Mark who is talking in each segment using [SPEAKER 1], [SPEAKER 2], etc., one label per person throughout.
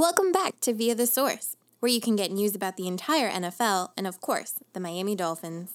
[SPEAKER 1] Welcome back to Via the Source, where you can get news about the entire NFL and, of course, the Miami Dolphins.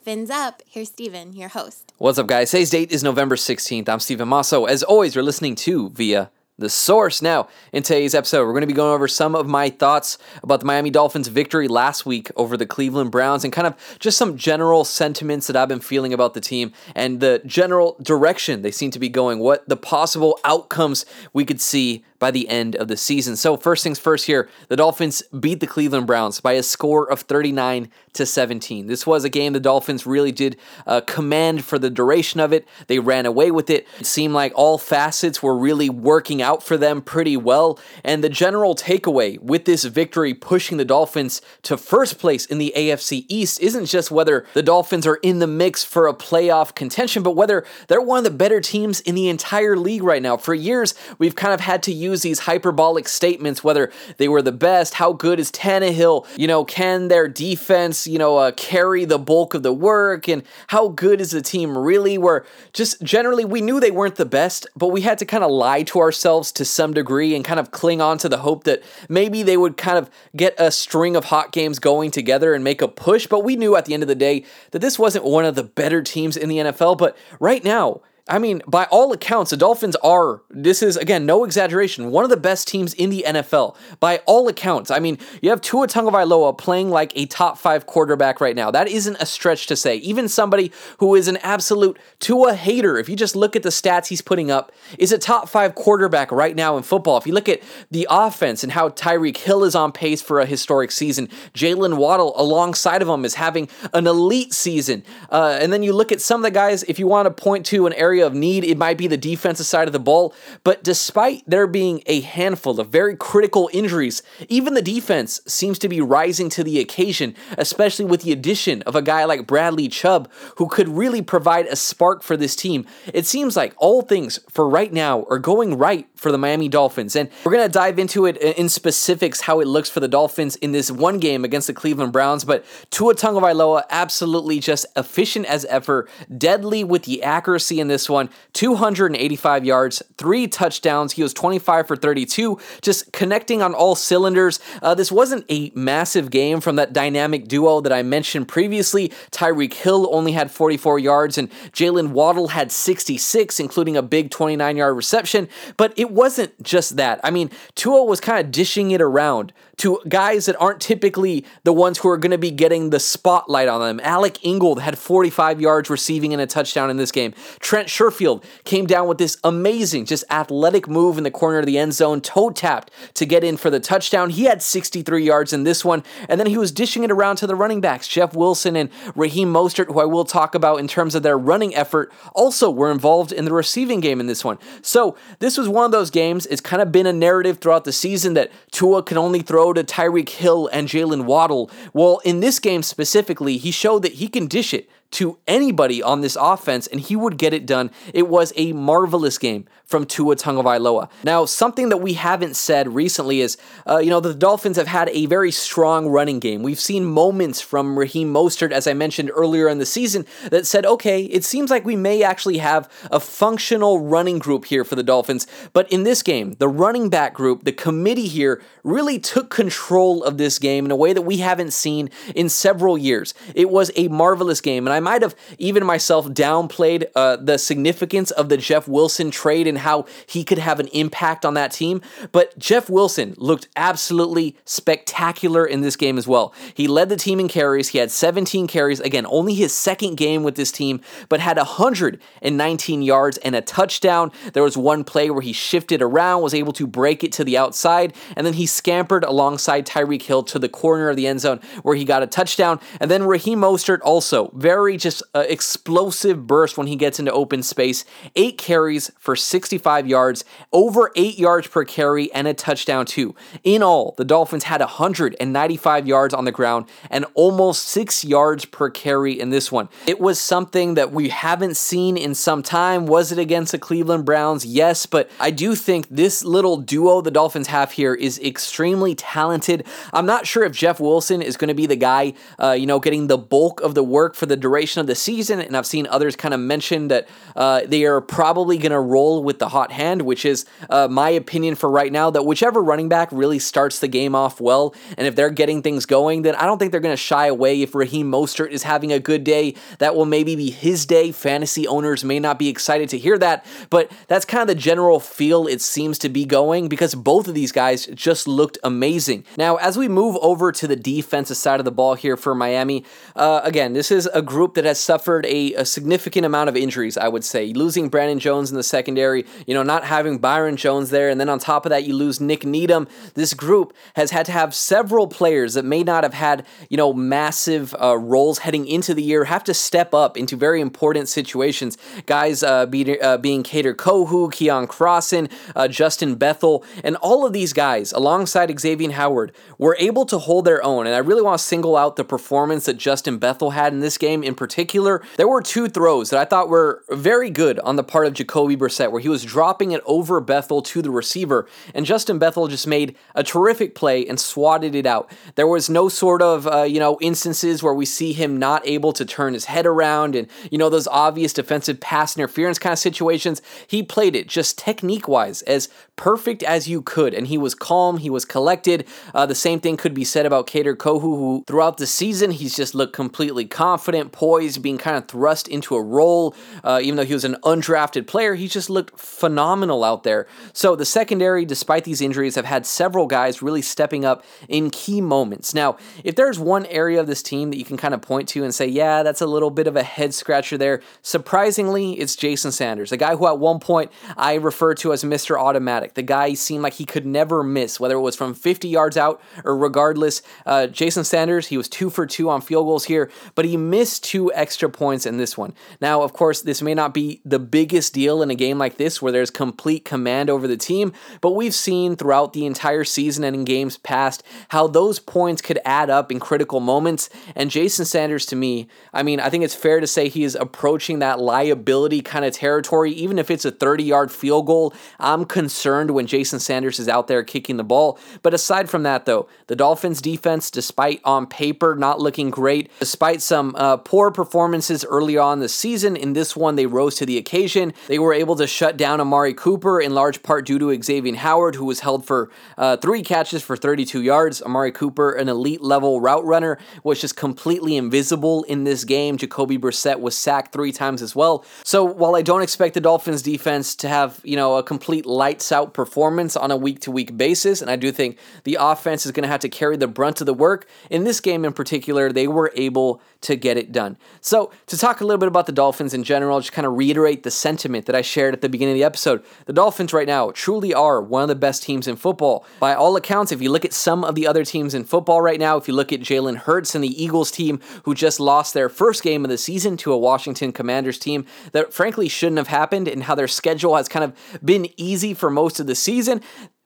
[SPEAKER 1] Fins up, here's Steven, your host.
[SPEAKER 2] What's up, guys? Today's date is November 16th. I'm Steven Masso. As always, you're listening to Via the source. Now, in today's episode, we're going to be going over some of my thoughts about the Miami Dolphins' victory last week over the Cleveland Browns and kind of just some general sentiments that I've been feeling about the team and the general direction they seem to be going, what the possible outcomes we could see by the end of the season. So, first things first here, the Dolphins beat the Cleveland Browns by a score of 39 to 17. This was a game the Dolphins really did uh, command for the duration of it. They ran away with it. It seemed like all facets were really working out for them pretty well. And the general takeaway with this victory pushing the Dolphins to first place in the AFC East isn't just whether the Dolphins are in the mix for a playoff contention, but whether they're one of the better teams in the entire league right now. For years, we've kind of had to use these hyperbolic statements, whether they were the best, how good is Tannehill, you know, can their defense, you know, uh, carry the bulk of the work, and how good is the team really? Where just generally we knew they weren't the best, but we had to kind of lie to ourselves to some degree and kind of cling on to the hope that maybe they would kind of get a string of hot games going together and make a push. But we knew at the end of the day that this wasn't one of the better teams in the NFL. But right now, I mean, by all accounts, the Dolphins are, this is, again, no exaggeration, one of the best teams in the NFL. By all accounts. I mean, you have Tua Tagovailoa playing like a top five quarterback right now. That isn't a stretch to say. Even somebody who is an absolute Tua hater, if you just look at the stats he's putting up, is a top five quarterback right now in football. If you look at the offense and how Tyreek Hill is on pace for a historic season, Jaylen Waddle alongside of him is having an elite season. Uh, and then you look at some of the guys, if you want to point to an area area of need, it might be the defensive side of the ball. But despite there being a handful of very critical injuries, even the defense seems to be rising to the occasion, especially with the addition of a guy like Bradley Chubb, who could really provide a spark for this team. It seems like all things for right now are going right for the Miami Dolphins. And we're going to dive into it in specifics how it looks for the Dolphins in this one game against the Cleveland Browns. But Tua Tagovailoa, absolutely just efficient as ever, deadly with the accuracy in this this one 285 yards, three touchdowns. He was 25 for 32, just connecting on all cylinders. Uh, this wasn't a massive game from that dynamic duo that I mentioned previously. Tyreek Hill only had 44 yards, and Jaylen Waddle had 66, including a big 29 yard reception. But it wasn't just that. I mean, Tua was kind of dishing it around to guys that aren't typically the ones who are going to be getting the spotlight on them. Alec Ingold had 45 yards receiving and a touchdown in this game. Trent Sherfield came down with this amazing, just athletic move in the corner of the end zone, toe tapped to get in for the touchdown. He had 63 yards in this one, and then he was dishing it around to the running backs. Jeff Wilson and Raheem Mostert, who I will talk about in terms of their running effort, also were involved in the receiving game in this one. So this was one of those games. It's kind of been a narrative throughout the season that Tua can only throw to Tyreek Hill and Jaylen Waddle. Well, in this game specifically, he showed that he can dish it to anybody on this offense, and he would get it done. It was a marvelous game from Tua Tagovailoa. Now, something that we haven't said recently is, uh, you know, the Dolphins have had a very strong running game. We've seen moments from Raheem Mostert, as I mentioned earlier in the season, that said, okay, it seems like we may actually have a functional running group here for the Dolphins. But in this game, the running back group, the committee here, really took control of this game in a way that we haven't seen in several years. It was a marvelous game, and I might have even myself downplayed uh, the significance of the Jeff Wilson trade and how he could have an impact on that team. But Jeff Wilson looked absolutely spectacular in this game as well. He led the team in carries. He had 17 carries. Again, only his second game with this team, but had 119 yards and a touchdown. There was one play where he shifted around, was able to break it to the outside, and then he scampered alongside Tyreek Hill to the corner of the end zone where he got a touchdown. And then Raheem Mostert also very just uh, explosive burst when he gets into open space. Eight carries for 65 yards, over eight yards per carry, and a touchdown, too. In all, the Dolphins had 195 yards on the ground and almost six yards per carry in this one. It was something that we haven't seen in some time. Was it against the Cleveland Browns? Yes, but I do think this little duo the Dolphins have here is extremely talented. I'm not sure if Jeff Wilson is going to be the guy, uh, you know, getting the bulk of the work for the duration of the season, and I've seen others kind of mention that uh, they are probably going to roll with the hot hand, which is uh, my opinion for right now. That whichever running back really starts the game off well, and if they're getting things going, then I don't think they're going to shy away. If Raheem Mostert is having a good day, that will maybe be his day. Fantasy owners may not be excited to hear that, but that's kind of the general feel it seems to be going because both of these guys just looked amazing. Now, as we move over to the defensive side of the ball here for Miami, uh, again, this is a group that has suffered a, a significant amount of injuries, I would say. Losing Brandon Jones in the secondary, you know, not having Byron Jones there, and then on top of that, you lose Nik Needham. This group has had to have several players that may not have had, you know, massive uh, roles heading into the year have to step up into very important situations. Guys uh, be, uh, being Kader Kohou, Keion Crossen, uh, Justin Bethel, and all of these guys, alongside Xavier Howard, were able to hold their own. And I really want to single out the performance that Justin Bethel had in this game in particular. There were two throws that I thought were very good on the part of Jacoby Brissett, where he was dropping it over Bethel to the receiver, and Justin Bethel just made a terrific play and swatted it out. There was no sort of, uh, you know, instances where we see him not able to turn his head around and, you know, those obvious defensive pass interference kind of situations. He played it just technique wise as perfect as you could, and he was calm, he was collected. Uh, the same thing could be said about Kader Kohou, who throughout the season he's just looked completely confident, poised, being kind of thrust into a role. Uh, even though he was an undrafted player, he just looked phenomenal out there. So the secondary, despite these injuries, have had several guys really stepping up in key moments. Now, if there's one area of this team that you can kind of point to and say, yeah, that's a little bit of a head scratcher there, surprisingly, it's Jason Sanders, a guy who at one point I referred to as Mr. Automatic. The guy seemed like he could never miss, whether it was from 50 yards out or regardless. Uh, Jason Sanders, he was two for two on field goals here, but he missed two extra points in this one. Now, of course, this may not be the biggest deal in a game like this where there's complete command over the team, but we've seen throughout the entire season and in games past how those points could add up in critical moments. And Jason Sanders, to me, I mean, I think it's fair to say he is approaching that liability kind of territory, even if it's a 30 yard field goal. I'm concerned when Jason Sanders is out there kicking the ball. But aside from that, though, the Dolphins defense, despite on paper not looking great, despite some uh, poor performances early on the season, in this one they rose to the occasion. They were able to shut down Amari Cooper in large part due to Xavier Howard, who was held for uh, three catches for 32 yards. Amari Cooper, an elite level route runner, was just completely invisible in this game. Jacoby Brissett was sacked three times as well. So while I don't expect the Dolphins defense to have, you know, a complete lights out performance on a week to week basis. And I do think the offense is going to have to carry the brunt of the work. In this game in particular, they were able to get it done. So, to talk a little bit about the Dolphins in general, just kind of reiterate the sentiment that I shared at the beginning of the episode. The Dolphins right now truly are one of the best teams in football. By all accounts, if you look at some of the other teams in football right now, if you look at Jalen Hurts and the Eagles team, who just lost their first game of the season to a Washington Commanders team that frankly shouldn't have happened, and how their schedule has kind of been easy for most of the season,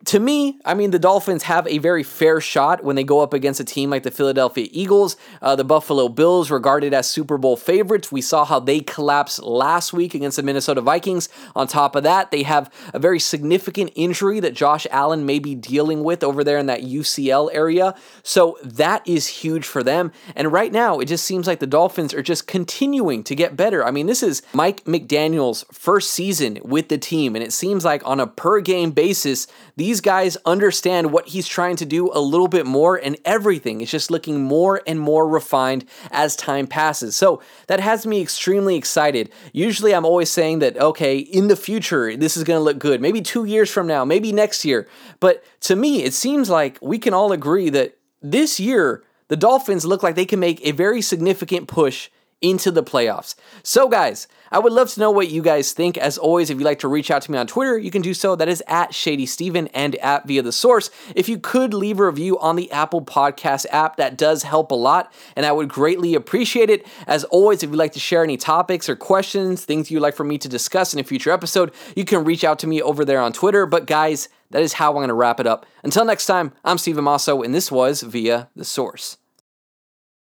[SPEAKER 2] to me, I mean, the Dolphins have a very fair shot when they go up against a team like the Philadelphia Eagles, uh, the Buffalo Bills, regarded as Super Bowl favorites. We saw how they collapsed last week against the Minnesota Vikings. On top of that, they have a very significant injury that Josh Allen may be dealing with over there in that UCL area. So that is huge for them. And right now, it just seems like the Dolphins are just continuing to get better. I mean, this is Mike McDaniel's first season with the team, and it seems like on a per game basis, these these guys understand what he's trying to do a little bit more, and everything is just looking more and more refined as time passes. So that has me extremely excited. Usually, I'm always saying that, okay, in the future, this is going to look good. Maybe two years from now, maybe next year. But to me, it seems like we can all agree that this year, the Dolphins look like they can make a very significant push into the playoffs. So, guys, I would love to know what you guys think. As always, if you'd like to reach out to me on Twitter, you can do so. That is at Shady Steven and at Via the Source. If you could leave a review on the Apple Podcast app, that does help a lot, and I would greatly appreciate it. As always, if you'd like to share any topics or questions, things you'd like for me to discuss in a future episode, you can reach out to me over there on Twitter. But, guys, that is how I'm going to wrap it up. Until next time, I'm Steven Masso, and this was Via the Source.